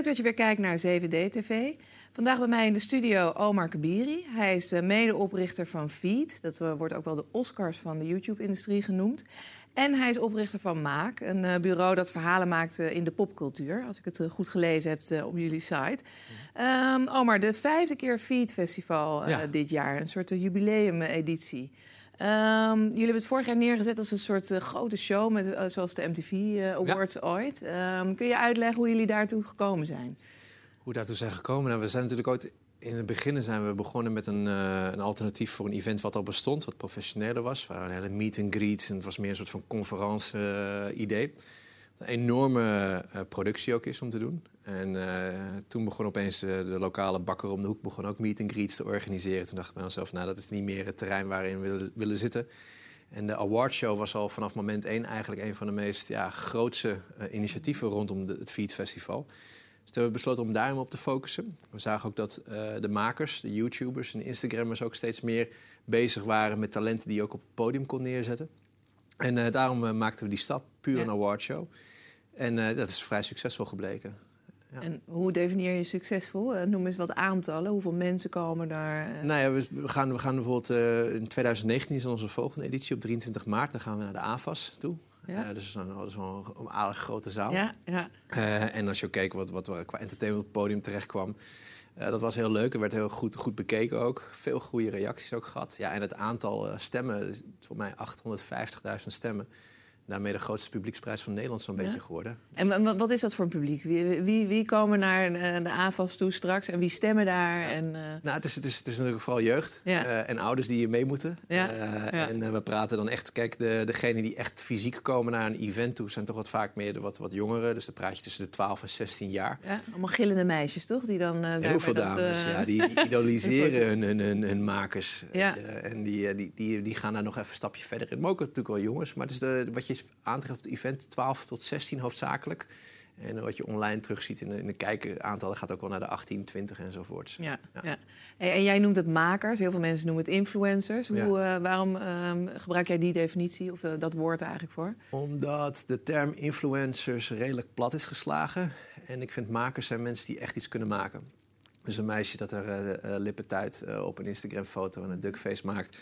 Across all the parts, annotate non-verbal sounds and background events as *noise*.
Leuk dat je weer kijkt naar 7D-TV. Vandaag bij mij in de studio Omar Kabiri. Hij is de medeoprichter van Feed. Dat wordt ook wel de Oscars van de YouTube-industrie genoemd. En hij is oprichter van Maak, een uh, bureau dat verhalen maakt uh, in de popcultuur. Als ik het goed gelezen heb op jullie site. Um, Omar, de vijfde keer Feed Festival Ja. dit jaar. Een soort jubileum-editie. Um, jullie hebben het vorig jaar neergezet als een soort grote show, met, zoals de MTV Awards ooit. Um, kun je uitleggen hoe jullie daartoe gekomen zijn? Hoe daartoe zijn gekomen? Nou, we zijn natuurlijk ooit in het begin zijn we begonnen met een, een alternatief voor een event wat al bestond, wat professioneler was. Waar een hele meet and greets en het was meer een soort van conferentie-idee. Een enorme uh, productie ook is om te doen. En uh, toen begon opeens de, de, lokale bakker om de hoek begon ook meet and greets te organiseren. Toen dacht ik bij mezelf, nou dat is niet meer het terrein waarin we willen, willen zitten. En de awardshow was al vanaf moment één eigenlijk een van de meest ja, grootste initiatieven rondom het Feed Festival. Dus toen hebben we besloten om daarom op te focussen. We zagen ook dat de makers, de YouTubers en Instagrammers ook steeds meer bezig waren met talenten die je ook op het podium kon neerzetten. En daarom maakten we die stap, puur Ja. een awardshow. En dat is vrij succesvol gebleken. Ja. En hoe definieer je succesvol? Uh, noem eens wat aantallen. Hoeveel mensen komen daar? Uh... Nou ja, we, gaan, we gaan bijvoorbeeld uh, in 2019 is onze volgende editie op 23 maart. Dan gaan we naar de AFAS toe. Ja. Uh, dus dat is, een, wel een, een aardig grote zaal. Ja, ja. En als je keek wat, wat er qua entertainment op het podium terecht kwam. Dat was heel leuk. Er werd heel goed, goed bekeken ook. Veel goede reacties ook gehad. Ja, en het aantal stemmen, voor mij 850.000 stemmen. Daarmee de grootste publieksprijs van Nederland zo'n Ja. beetje geworden. En wat is dat voor een publiek? Wie, wie, wie komen naar de AFAS toe straks en wie stemmen daar? En, uh... Nou, het is, het, is, het is natuurlijk vooral jeugd Ja. uh, en ouders die hier mee moeten. Uh. En we praten dan echt, kijk, de, degenen die echt fysiek komen naar een event toe... zijn toch wat vaak meer de wat, wat jongeren. Dus dan praat je tussen de 12 en 16 jaar. Ja, allemaal gillende meisjes, toch? Die dan, Heel veel dames, ja, die, *laughs* idoliseren hun, hun, hun, hun makers. En die, die, die, die gaan daar nog even een stapje verder in. Maar ook natuurlijk wel jongens. Maar het is de, wat je aantreft op het event 12 tot 16 hoofdzakelijk. En wat je online terugziet in de, in de kijkaantallen gaat ook wel naar de 18, 20 enzovoorts. Ja, Ja. ja. En jij noemt het makers. Heel veel mensen noemen het influencers. Hoe, Ja. eh, waarom ehm, gebruik jij die definitie of eh, dat woord eigenlijk voor? Omdat de term influencers redelijk plat is geslagen. En ik vind makers zijn mensen die echt iets kunnen maken. Dus een meisje dat er eh lippentuit eh, op een Instagram-foto en een duckface maakt...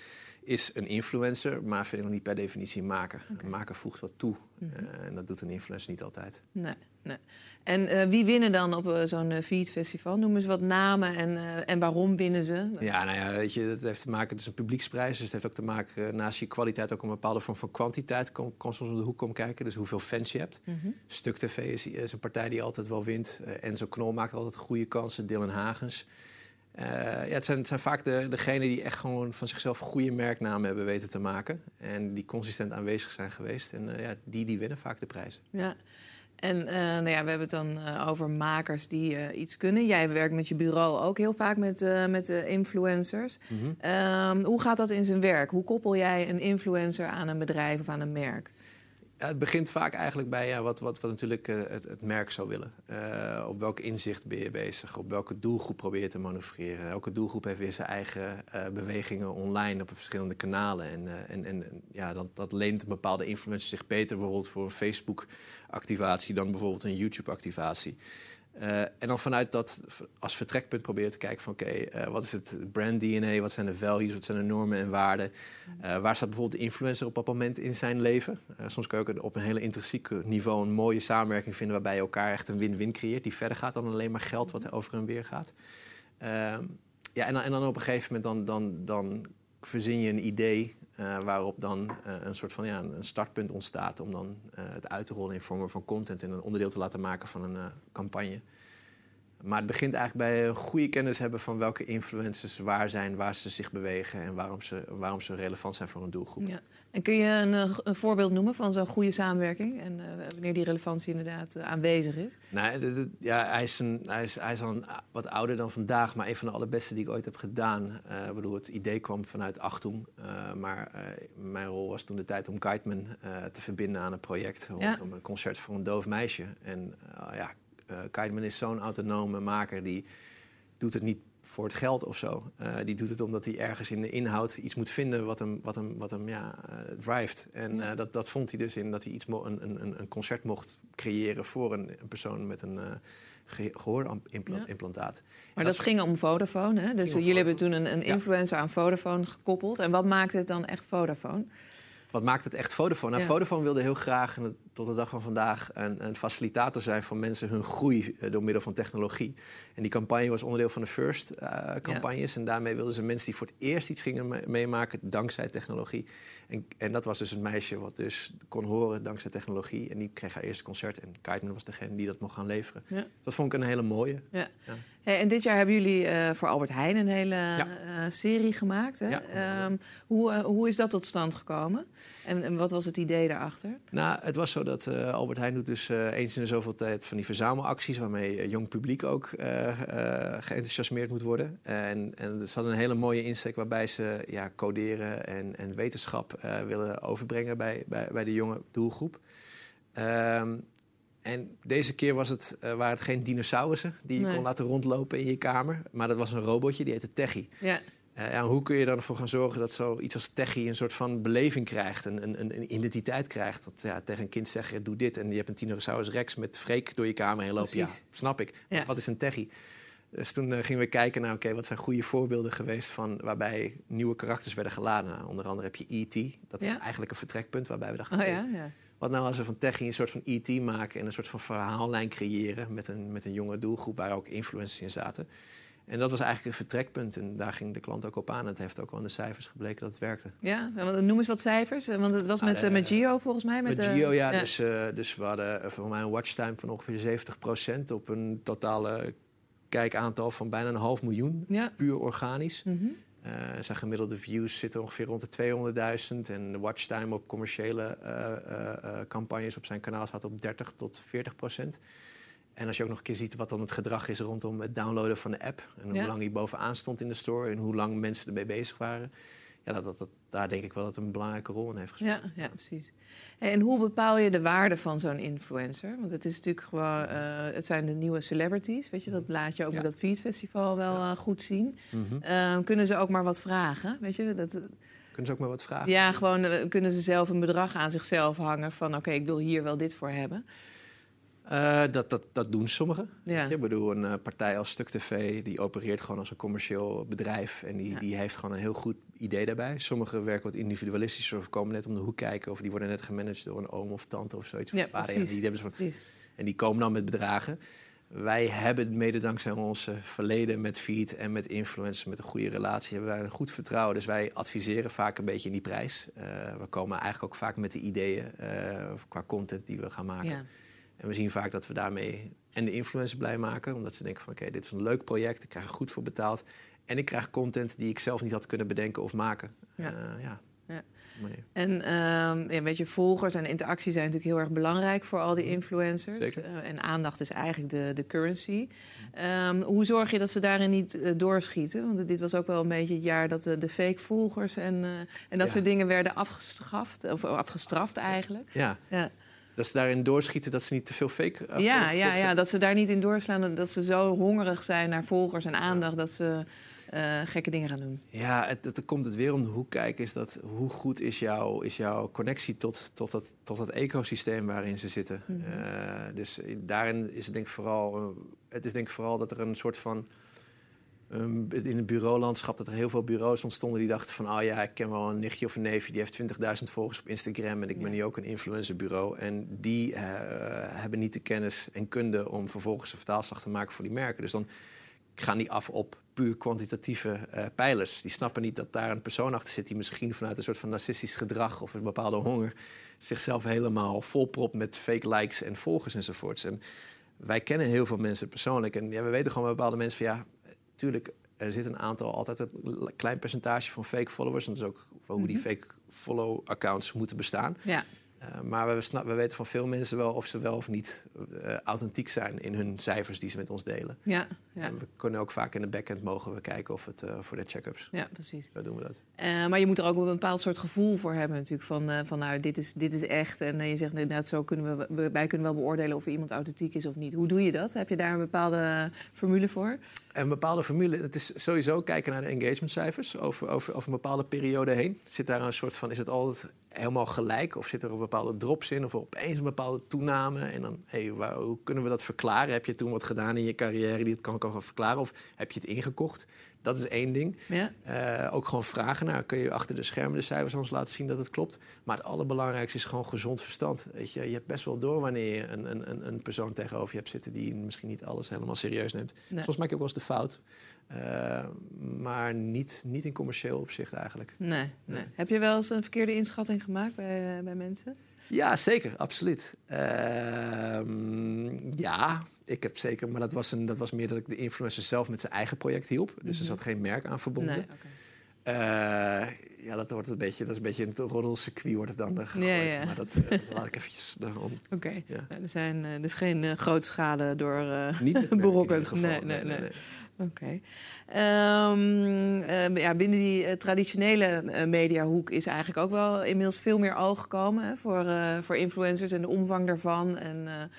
is een influencer, maar vind ik nog niet per definitie een maker. Een maker voegt wat toe. Eh, en dat doet een influencer niet altijd. Nee, nee. En eh, wie winnen dan op eh, zo'n Feed Festival? Noem eens wat namen en, en waarom winnen ze? Ja, nou ja, weet je, het heeft te maken, het is een publieksprijs. Dus het heeft ook te maken, naast je kwaliteit, ook een bepaalde vorm van kwantiteit. Kom, kom soms om de hoek komen kijken, dus hoeveel fans je hebt. Mhm. Stuk TV is, is een partij die altijd wel wint. Enzo Knol maakt altijd goede kansen, Dylan Hagens. Eh, ja, het, zijn, het zijn vaak de, degenen die echt gewoon van zichzelf goede merknamen hebben weten te maken. En die consistent aanwezig zijn geweest. En eh, ja, die, die winnen vaak de prijzen. Ja. En eh, nou ja, we hebben het dan over makers die iets kunnen. Jij werkt met je bureau ook heel vaak met, met influencers. Ehm, hoe gaat dat in zijn werk? Hoe koppel jij een influencer aan een bedrijf of aan een merk? Het begint vaak eigenlijk bij ja, wat, wat, wat natuurlijk eh, het, het merk zou willen. Eh, op welk inzicht ben je bezig? Op welke doelgroep probeer je te manoeuvreren? Elke doelgroep heeft weer zijn eigen eh, bewegingen online op verschillende kanalen. En, en, en ja, dat, dat leent een bepaalde influencer zich beter bijvoorbeeld voor een Facebook-activatie dan bijvoorbeeld een YouTube-activatie. Uh, en dan vanuit dat als vertrekpunt proberen te kijken van oké, okay, uh, wat is het brand DNA, wat zijn de values, wat zijn de normen en waarden. Uh, waar staat bijvoorbeeld de influencer op dat moment in zijn leven? soms kan je ook op een hele intrinsiek niveau een mooie samenwerking vinden waarbij je elkaar echt een win-win creëert. Die verder gaat dan alleen maar geld wat over en weer gaat. Ehm, ja, en dan, en dan op een gegeven moment dan, dan, dan verzin je een idee uh, waarop dan uh, een soort van ja, een startpunt ontstaat om dan uh, het uit te rollen in vormen van content en een onderdeel te laten maken van een campagne. Maar het begint eigenlijk bij een goede kennis hebben van welke influencers waar zijn, waar ze zich bewegen en waarom ze, waarom ze relevant zijn voor een doelgroep. Ja. En kun je een, een voorbeeld noemen van zo'n goede samenwerking en wanneer die relevantie inderdaad aanwezig is? Nee, de, de, ja, hij, is een, hij, is, hij is al een, wat ouder dan vandaag, maar een van de allerbeste die ik ooit heb gedaan. Uh, bedoel, het idee kwam vanuit Achtung, maar mijn rol was toen de tijd om Kiteman te verbinden aan een project rondom ja. een concert voor een doof meisje. En ja, uh, Kiteman is zo'n autonome maker die doet het niet voor het geld of zo. Uh, die doet het omdat hij ergens in de inhoud iets moet vinden wat hem, wat hem, wat hem ja, uh, drijft. En uh, dat, dat vond hij dus in dat hij iets een, een, een concert mocht creëren voor een, een persoon met een gehoorimplantaat. Ja. Maar dat, dat ging om Vodafone, hè? Dus jullie hebben toen een, een influencer ja. aan Vodafone gekoppeld. En wat maakte het dan echt Vodafone? Wat maakt het echt Vodafone? Nou, ja. Vodafone wilde heel graag tot de dag van vandaag een, een, facilitator zijn van mensen hun groei uh, door middel van technologie. En die campagne was onderdeel van de First uh, campagnes. Ja. En daarmee wilden ze mensen die voor het eerst iets gingen me meemaken dankzij technologie. En, en, dat was dus een meisje wat dus kon horen dankzij technologie. En die kreeg haar eerste concert. En Kaiten was degene die dat mocht gaan leveren. Ja. Dat vond ik een hele mooie. Ja. Hey, en dit jaar hebben jullie uh, voor Albert Heijn een hele uh, serie gemaakt. Hè? Um, hoe, uh, hoe is dat tot stand gekomen? En, en, wat was het idee daarachter? Nou, het was zo dat Albert Heijn doet dus eens in de zoveel tijd van die verzamelacties... waarmee jong publiek ook geenthousiasmeerd moet worden. En, en ze hadden een hele mooie insteek waarbij ze ja, coderen en, en wetenschap willen overbrengen bij, bij, bij de jonge doelgroep. Um, en deze keer was het, uh, waren het geen dinosaurussen die je nee. kon laten rondlopen in je kamer. Maar dat was een robotje, die heette Techie. Ja. Uh, ja, hoe kun je ervoor gaan zorgen dat zoiets als Techie een soort van beleving krijgt, een, een, een identiteit krijgt? Dat ja, tegen een kind zeggen, doe dit. En je hebt een Tyrannosaurus Rex met Freek door je kamer heen lopen. Ja, snap ik. Ja. Wat is een Techie? Dus toen uh, gingen we kijken naar, oké, wat zijn goede voorbeelden geweest van waarbij nieuwe karakters werden geladen. Nou, onder andere heb je E.T. Dat is eigenlijk een vertrekpunt waarbij we dachten, oh, ja, ja. Wat nou als we van techie een soort van ET maken en een soort van verhaallijn creëren met een, met een jonge doelgroep waar ook influencers in zaten. En dat was eigenlijk een vertrekpunt en daar ging de klant ook op aan. Het heeft ook al in de cijfers gebleken dat het werkte. Ja, noem eens wat cijfers. Want het was met, ah, met Gio volgens mij. Met, met Gio, ja. ja. Dus, uh, dus we hadden voor mij een watchtime van ongeveer 70% op een totale kijkaantal van bijna een half miljoen. Ja. Puur organisch. Mm -hmm. Uh, zijn gemiddelde views zitten ongeveer rond de 200.000. En de watchtime op commerciële uh, uh, campagnes op zijn kanaal staat op 30 tot 40 procent. En als je ook nog een keer ziet wat dan het gedrag is rondom het downloaden van de app. En hoe lang die bovenaan stond in de store. En hoe lang mensen ermee bezig waren ja, dat, dat, dat, daar denk ik wel dat het een belangrijke rol in heeft gespeeld. Ja, ja precies. En hoe bepaal je de waarde van zo'n influencer? Want het is natuurlijk gewoon, uh, het zijn de nieuwe celebrities. Weet je, dat laat je ook ja. dat Feed Festival wel ja. uh, goed zien. Mm -hmm. uh, kunnen ze ook maar wat vragen? Weet je, dat. Kunnen ze ook maar wat vragen? Ja, gewoon kunnen ze zelf een bedrag aan zichzelf hangen van oké, okay, ik wil hier wel dit voor hebben. Uh, dat, dat, dat doen sommigen. Ja. Ik bedoel, een uh, partij als Stuk TV die opereert gewoon als een commercieel bedrijf. En die, ja. die heeft gewoon een heel goed idee daarbij. Sommigen werken wat individualistischer of komen net om de hoek kijken. Of die worden net gemanaged door een oom of tante of zoiets. Ja, vader. En die, hebben van, en die komen dan met bedragen. Wij hebben mede dankzij ons verleden met feed en met influencers, met een goede relatie, hebben wij een goed vertrouwen. Dus wij adviseren vaak een beetje in die prijs. Uh, we komen eigenlijk ook vaak met de ideeën qua content die we gaan maken. Ja. En we zien vaak dat we daarmee en de influencers blij maken. Omdat ze denken van oké, okay, dit is een leuk project. Ik krijg er goed voor betaald. En ik krijg content die ik zelf niet had kunnen bedenken of maken. Ja. Uh, ja. ja. En um, ja, weet je, volgers en interactie zijn natuurlijk heel erg belangrijk voor al die mhm. influencers. Zeker. Uh, en aandacht is eigenlijk de, de currency. Um, hoe zorg je dat ze daarin niet uh, doorschieten? Want dit was ook wel een beetje het jaar dat de, fake volgers en, en dat ja. soort dingen werden afgeschaft, of afgestraft eigenlijk. Ja. ja dat ze daarin doorschieten dat ze niet te veel fake uh, ja, ja, ja, dat ze daar niet in doorslaan. Dat ze zo hongerig zijn naar volgers en aandacht dat ze uh, gekke dingen gaan doen. Ja, het, het, komt het weer om de hoek kijken. Is dat hoe goed is, jouw is jouw connectie tot, tot, dat, tot dat ecosysteem waarin ze zitten? Mm -hmm. uh, dus daarin is het denk ik vooral. het is denk ik vooral dat er een soort van Um, in het bureaulandschap dat er heel veel bureaus ontstonden die dachten van... oh ja, ik ken wel een nichtje of een neefje, die heeft 20.000 volgers op Instagram... en ik ben nu ook een influencerbureau. En die uh, hebben niet de kennis en kunde om vervolgens een vertaalslag te maken voor die merken. Dus dan gaan die af op puur kwantitatieve uh, pijlers. Die snappen niet dat daar een persoon achter zit... die misschien vanuit een soort van narcistisch gedrag of een bepaalde honger... zichzelf helemaal volpropt met fake likes en volgers enzovoorts. En wij kennen heel veel mensen persoonlijk. En ja, we weten gewoon bij bepaalde mensen van... ja Tuurlijk, er zit een aantal, altijd een klein percentage van fake followers. En dat is ook hoe die mhm. fake follow-accounts moeten bestaan. Ja. Uh, maar we, snap, we weten van veel mensen wel of ze wel of niet uh, authentiek zijn in hun cijfers die ze met ons delen. Ja, ja. En we kunnen ook vaak in de backend mogen we kijken of het uh, voor de check-ups. Ja, precies. Zo doen we dat. maar je moet er ook een bepaald soort gevoel voor hebben natuurlijk. Van, van nou, dit is, dit is echt. En je zegt inderdaad, zo kunnen we, wij kunnen wel beoordelen of iemand authentiek is of niet. Hoe doe je dat? Heb je daar een bepaalde formule voor? Een bepaalde formule, het is sowieso kijken naar de engagementcijfers over, over, over een bepaalde periode heen. Zit daar een soort van, is het altijd helemaal gelijk? Of zit er een bepaalde drops in? Of opeens een bepaalde toename? En dan, hey, hoe kunnen we dat verklaren? Heb je toen wat gedaan in je carrière die het kan, kan verklaren? Of heb je het ingekocht? Dat is één ding. Ja. Uh, ook gewoon vragen naar. Kun je achter de schermen de cijfers ons laten zien dat het klopt? Maar het allerbelangrijkste is gewoon gezond verstand. Weet je, je hebt best wel door wanneer je een, een, een persoon tegenover je hebt zitten... die misschien niet alles helemaal serieus neemt. Nee. Soms maak je ook wel eens de fout. Uh, maar niet, niet in commercieel opzicht eigenlijk. Nee, nee. nee, Heb je wel eens een verkeerde inschatting gemaakt bij, uh, bij mensen? Ja, zeker, absoluut. Uh, ja, ik heb zeker, maar dat was, een, dat was meer dat ik de influencer zelf met zijn eigen project hielp. Dus mm -hmm. er zat geen merk aan verbonden. Nee, okay. ja, dat wordt een beetje, dat is een beetje een roddelcircuit wordt het dan gegooid. Ja, ja. Maar dat, dat laat ik eventjes daarom. Oké, okay. ja. nou, er zijn dus geen uh, grote schade door Niet *laughs* berokkend. Nee, nee, nee, nee. nee. Oké. Okay. Um, uh, ja, binnen die uh, traditionele uh, mediahoek is eigenlijk ook wel inmiddels veel meer oog gekomen hè, voor, voor influencers en de omvang daarvan. En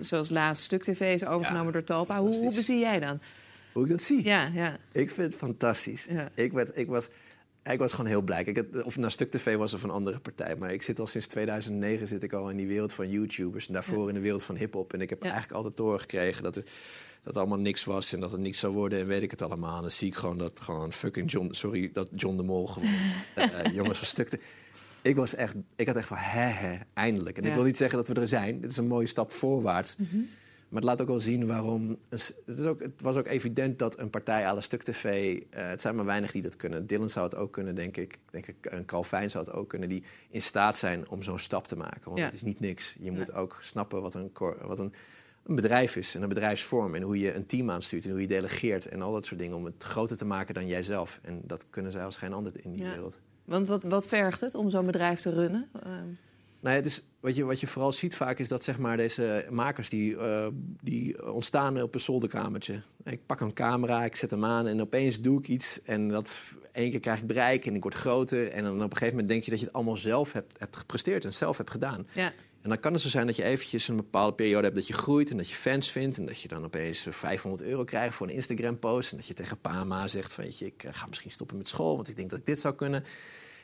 zoals laatst Stuk TV is overgenomen ja, door Talpa. Hoe, hoe bezie jij dan? Hoe ik dat zie? Ja, ja. Ik vind het fantastisch. Ja. Ik, werd, ik, was, ik was gewoon heel blij. Kijk, of naar Stuk TV was of een andere partij. Maar ik zit al sinds 2009 zit ik al in die wereld van YouTubers. En daarvoor Ja. in de wereld van hip-hop. En ik heb Ja. eigenlijk altijd doorgekregen dat er dat allemaal niks was en dat het niks zou worden en weet ik het allemaal. En dan zie ik gewoon dat gewoon fucking John, sorry, dat John de Mol gewoon *laughs* eh, jongens van stukte. Ik was echt, ik had echt van hè hè, eindelijk. En ik wil niet zeggen dat we er zijn. Dit is een mooie stap voorwaarts. Mhm. Maar het laat ook wel zien waarom. Het, is ook, het was ook evident dat een partij la Stuk TV. eh, het zijn maar weinig die dat kunnen. Dylan zou het ook kunnen, denk ik. Denk ik en Calvijn zou het ook kunnen. Die in staat zijn om zo'n stap te maken. Want Ja. het is niet niks. Je moet ook snappen wat een, wat een, een bedrijf is. En een bedrijfsvorm. En hoe je een team aanstuurt. En hoe je delegeert. En al dat soort dingen. Om het groter te maken dan jijzelf. En dat kunnen zij als geen ander in die Ja. wereld. Want wat, wat vergt het om zo'n bedrijf te runnen? Ehm, Nou, het is, wat, je, wat je vooral ziet vaak is dat zeg maar, deze makers die, eh, die ontstaan op een zolderkamertje. Ik pak een camera, ik zet hem aan en opeens doe ik iets. En dat één keer krijg ik bereik en ik word groter. En dan op een gegeven moment denk je dat je het allemaal zelf hebt, hebt gepresteerd en zelf hebt gedaan. ja, En dan kan het zo zijn dat je eventjes een bepaalde periode hebt dat je groeit en dat je fans vindt. En dat je dan opeens eh, 500 euro krijgt voor een Instagram-post. En dat je tegen pa en ma zegt van, weet je, ik eh, ga misschien stoppen met school, want ik denk dat ik dit zou kunnen.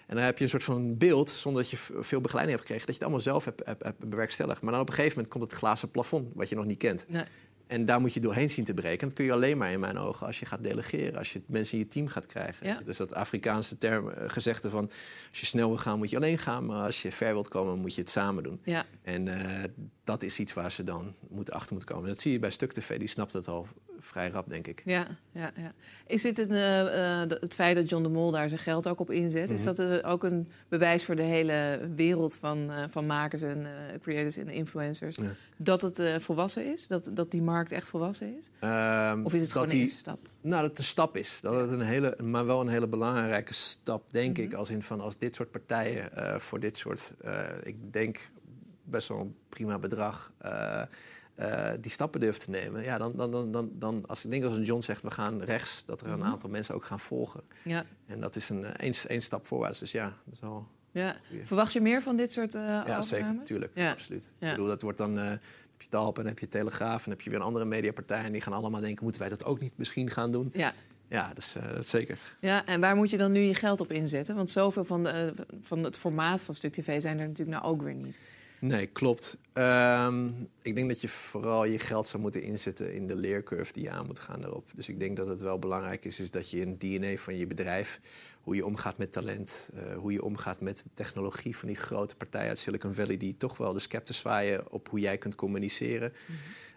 En dan heb je een soort van beeld, zonder dat je veel begeleiding hebt gekregen, dat je het allemaal zelf hebt, hebt, hebt bewerkstelligd. Maar dan op een gegeven moment komt het glazen plafond, wat je nog niet kent. nee. En daar moet je doorheen zien te breken. En dat kun je alleen maar in mijn ogen als je gaat delegeren, als je mensen in je team gaat krijgen. Ja. Dus dat Afrikaanse term, eh, gezegde van als je snel wil gaan, moet je alleen gaan. Maar als je ver wilt komen, moet je het samen doen. ja. En eh, dat is iets waar ze dan moeten achter moeten komen. En dat zie je bij Stuk TV, die snapt het al vrij rap, denk ik. Ja, ja, ja. Is dit een, eh, eh, het feit dat John de Mol daar zijn geld ook op inzet? Is Mhm. dat eh, ook een bewijs voor de hele wereld van, van makers en creators en influencers? Ja. Dat het volwassen is? Dat, dat die markt echt volwassen is? Ehm, Of is het gewoon een die, eerste stap? Nou, dat het een stap is. Dat het een hele, maar wel een hele belangrijke stap, denk Mhm. ik. Als in van als dit soort partijen voor dit soort, ik denk best wel een prima bedrag, eh, die stappen durft te nemen. Ja, dan, dan, dan, dan, dan als ik denk als een John zegt we gaan rechts, dat er een Mhm. aantal mensen ook gaan volgen. Ja, En dat is een eh, één stap voorwaarts. Dus ja, dat is ja. Verwacht je meer van dit soort eh Ja, zeker, natuurlijk. Ja. Absoluut. Ja. Ik bedoel, dat wordt dan. heb je Talp en heb je Telegraaf en heb je weer een andere mediapartij. En die gaan allemaal denken: moeten wij dat ook niet misschien gaan doen? Ja. Ja, dat is, eh, dat is zeker. ja, en waar moet je dan nu je geld op inzetten? Want zoveel van, de, van het formaat van Stuk TV zijn er natuurlijk nou ook weer niet. Nee, klopt. Ehm, ik denk dat je vooral je geld zou moeten inzetten in de leercurve die je aan moet gaan daarop. Dus ik denk dat het wel belangrijk is, is dat je in het DNA van je bedrijf, hoe je omgaat met talent, eh, hoe je omgaat met de technologie van die grote partijen uit Silicon Valley, die toch wel de scepter zwaaien op hoe jij kunt communiceren.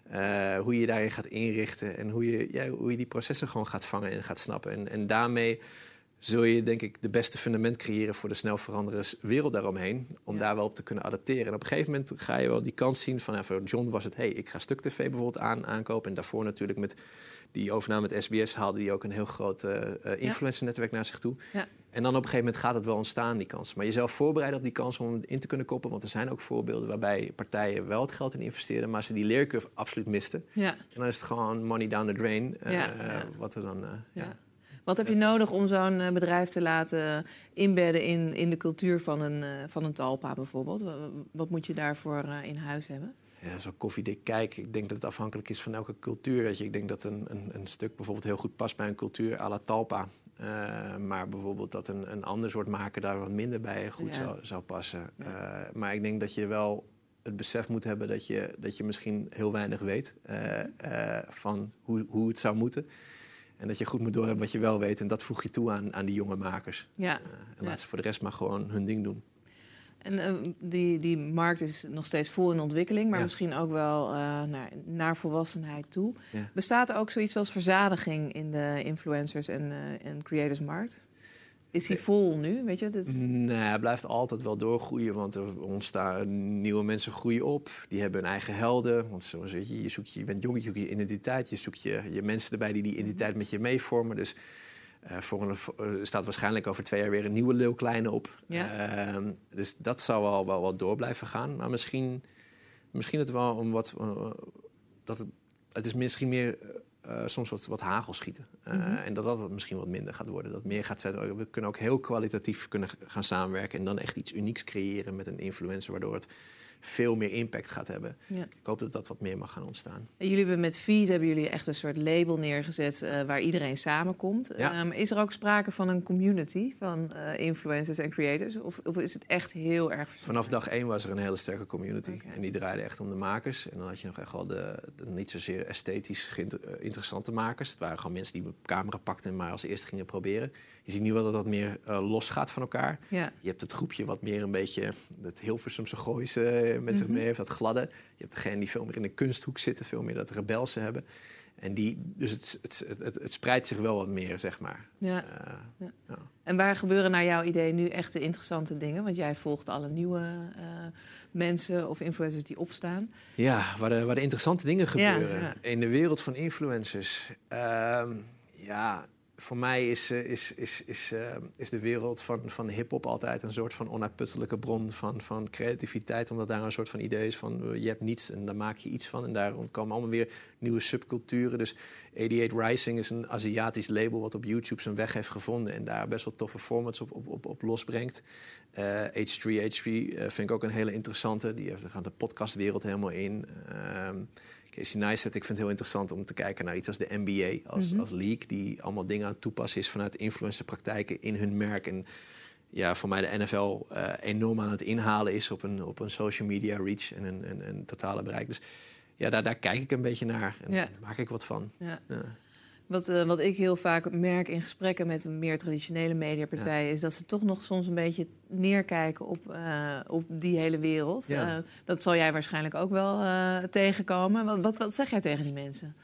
Eh, hoe je je daarin gaat inrichten en hoe je, ja, hoe je die processen gewoon gaat vangen en gaat snappen. En, en daarmee zul je denk ik de beste fundament creëren voor de snel veranderende wereld daaromheen. Om daar wel op te kunnen adapteren. En op een gegeven moment ga je wel die kans zien van, ja, voor John was het, hey, ik ga Stuk TV bijvoorbeeld aan, aankopen. En daarvoor natuurlijk met die overname met SBS haalde die ook een heel groot uh, influencer-netwerk naar zich toe. Ja. En dan op een gegeven moment gaat het wel ontstaan, die kans. Maar jezelf voorbereiden op die kans om het in te kunnen koppen. Want er zijn ook voorbeelden waarbij partijen wel het geld in investeren, maar ze die leercurve absoluut misten. Ja. En dan is het gewoon money down the drain. Uh. Wat er dan. ja. Wat heb je nodig om zo'n eh, bedrijf te laten inbedden in, in de cultuur van een, eh, van een talpa bijvoorbeeld? Wa- Wat moet je daarvoor eh, in huis hebben? Ja, zo koffiedik kijk. Ik denk dat het afhankelijk is van elke cultuur. Weet je. Ik denk dat een, een, een stuk bijvoorbeeld heel goed past bij een cultuur à la Talpa. Maar bijvoorbeeld dat een, een ander soort maker daar wat minder bij goed Ja. zou, zou passen. Maar ik denk dat je wel het besef moet hebben dat je, dat je misschien heel weinig weet van hoe, hoe het zou moeten. En dat je goed moet doorhebben wat je wel weet. En dat voeg je toe aan, aan die jonge makers. Ja. Eh, en laat ze voor de rest maar gewoon hun ding doen. En eh, die, die markt is nog steeds vol in ontwikkeling, maar Ja. misschien ook wel eh, naar, naar volwassenheid toe. Ja. Bestaat er ook zoiets als verzadiging in de influencers en, eh en creatorsmarkt? Is Nee. vol nu? Weet je, is, Nee, hij blijft altijd wel doorgroeien, want er ontstaan nieuwe mensen groeien op. Die hebben hun eigen helden. Want zoals je, je, zoekt, je bent jong, je zoekt je identiteit. Je zoekt je, je mensen erbij die die identiteit met je meevormen. Dus eh, voor een, er staat waarschijnlijk over twee jaar weer een nieuwe Leeuw Kleine op. Ja. Ehm, dus dat zou wel, wel, wel door blijven gaan. Maar misschien, misschien het wel om wat... eh, dat het, het is misschien meer eh, soms wat, wat hagel schieten. Eh, Mhm. En dat dat misschien wat minder gaat worden. Dat meer gaat zijn. We kunnen ook heel kwalitatief kunnen gaan samenwerken. En dan echt iets unieks creëren met een influencer. Waardoor het veel meer impact gaat hebben. ja. Ik hoop dat dat wat meer mag gaan ontstaan. En Jullie hebben met Feed hebben jullie echt een soort label neergezet eh, waar iedereen samenkomt. Ja. Ehm, is er ook sprake van een community van eh, influencers en creators? Of, of is het echt heel erg Vanaf dag één was er een hele sterke community. En die draaide echt om de makers. En dan had je nog echt wel de, de niet zozeer esthetisch eh, interessante makers. Het waren gewoon mensen die een camera pakten en maar als eerste gingen proberen. Je ziet nu wel dat dat meer eh, los gaat van elkaar. Ja, Je hebt het groepje wat meer een beetje het Hilversumse goois eh, met zich Mhm. mee heeft, dat gladde. Je hebt degene die veel meer in de kunsthoek zitten, veel meer dat rebelse hebben. En die, dus het, het, het, het, spreidt zich wel wat meer, zeg maar. ja. Eh, Ja. ja. En waar gebeuren naar jouw idee nu echt de interessante dingen? Want jij volgt alle nieuwe mensen of influencers die opstaan. Ja, waar de, waar de interessante dingen gebeuren ja. in de wereld van influencers. Ehm, ja, voor mij is, eh, is, is, is, eh, is de wereld van, van hip-hop altijd een soort van onuitputtelijke bron van, van creativiteit. Omdat daar een soort van idee is van eh, je hebt niets en daar maak je iets van. En daar komen allemaal weer nieuwe subculturen. Dus 88 Rising is een Aziatisch label wat op YouTube zijn weg heeft gevonden. En daar best wel toffe formats op, op, op, op losbrengt. Eh, H3, H3 eh, vind ik ook een hele interessante. Die heeft, gaat de podcastwereld helemaal in. Ehm Casey Neistat, ik vind het heel interessant om te kijken naar iets als de NBA, als, Mhm. als league, die allemaal dingen aan het toepassen is vanuit influencerpraktijken in hun merk. En ja, voor mij de NFL eh, enorm aan het inhalen is op een, op een social media reach en een, een, een totale bereik. Dus ja, daar, daar kijk ik een beetje naar en Ja. daar maak ik wat van. Ja. Ja. Wat, eh, wat ik heel vaak merk in gesprekken met meer traditionele mediapartijen... is dat ze toch nog soms een beetje neerkijken op, eh, op die hele wereld. Eh, dat zal jij waarschijnlijk ook wel eh, tegenkomen. Wat, wat, wat zeg jij tegen die mensen?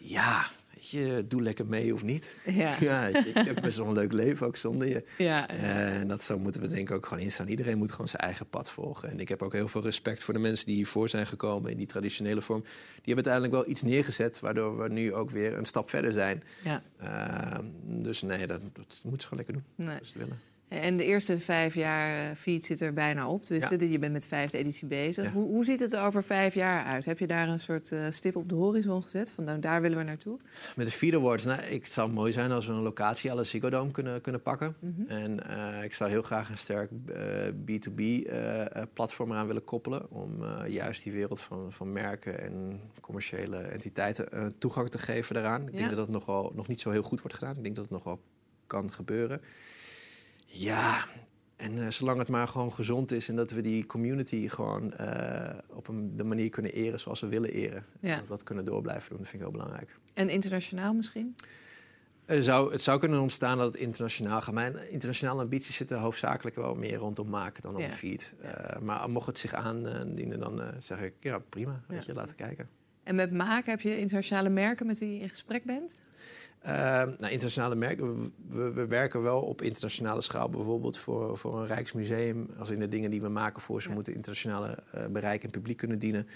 ja, weet je, doe lekker mee of niet. Ja, *laughs* Ja, ik, ik heb best wel een leuk leven ook zonder je. ja, Eh, En dat zo moeten we denk ik ook gewoon instaan. Iedereen moet gewoon zijn eigen pad volgen. En ik heb ook heel veel respect voor de mensen die hiervoor zijn gekomen in die traditionele vorm. Die hebben uiteindelijk wel iets neergezet, waardoor we nu ook weer een stap verder zijn. ja. Eh, dus nee, dat, dat moeten ze gewoon lekker doen. Nee. Als ze het willen. En de eerste vijf jaar eh, feed zit er bijna op. Dus Ja. je bent met vijfde editie bezig. Ja. Hoe, hoe ziet het er over vijf jaar uit? Heb je daar een soort eh, stip op de horizon gezet? Van nou, daar willen we naartoe? Met de Feed Awards, nou, ik, het zou mooi zijn als we een locatie à la Ziggo Dome kunnen, kunnen pakken. Mhm. En eh, ik zou heel graag een sterk eh, B2B-platform eraan willen koppelen. Om juist die wereld van, van merken en commerciële entiteiten toegang te geven daaraan. Ik Ja. denk dat dat nog, wel, nog niet zo heel goed wordt gedaan. Ik denk dat het nog wel kan gebeuren. Ja, en eh, zolang het maar gewoon gezond is en dat we die community gewoon eh, op een, de manier kunnen eren zoals we willen eren. Ja. Dat we dat kunnen door blijven doen, dat vind ik heel belangrijk. En internationaal misschien? Er zou, het zou kunnen ontstaan dat het internationaal gaat. Mijn internationale ambities zitten hoofdzakelijk wel meer rondom maken dan om Ja. feed. Eh, maar mocht het zich aandienen, dan eh, zeg ik ja, prima. Weet je, laten kijken. En met maken heb je internationale merken met wie je in gesprek bent? Uh, nou, internationale merken, we, we, werken wel op internationale schaal. Bijvoorbeeld voor, voor een Rijksmuseum. Als in de dingen die we maken voor ze moeten internationale uh, bereik en publiek kunnen dienen.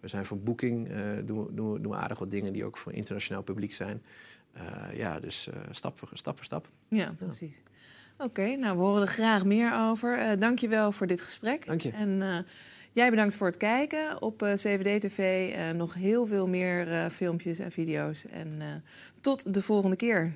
We zijn voor Booking, uh, doen, we, doen, we, doen we aardig wat dingen die ook voor internationaal publiek zijn. ja, dus stap, voor, stap voor stap. Ja, precies. Oké, nou we horen er graag meer over. Dank je wel voor dit gesprek. Dank je. En jij bedankt voor het kijken op uh, CVD TV. nog heel veel meer filmpjes en video's. En tot de volgende keer.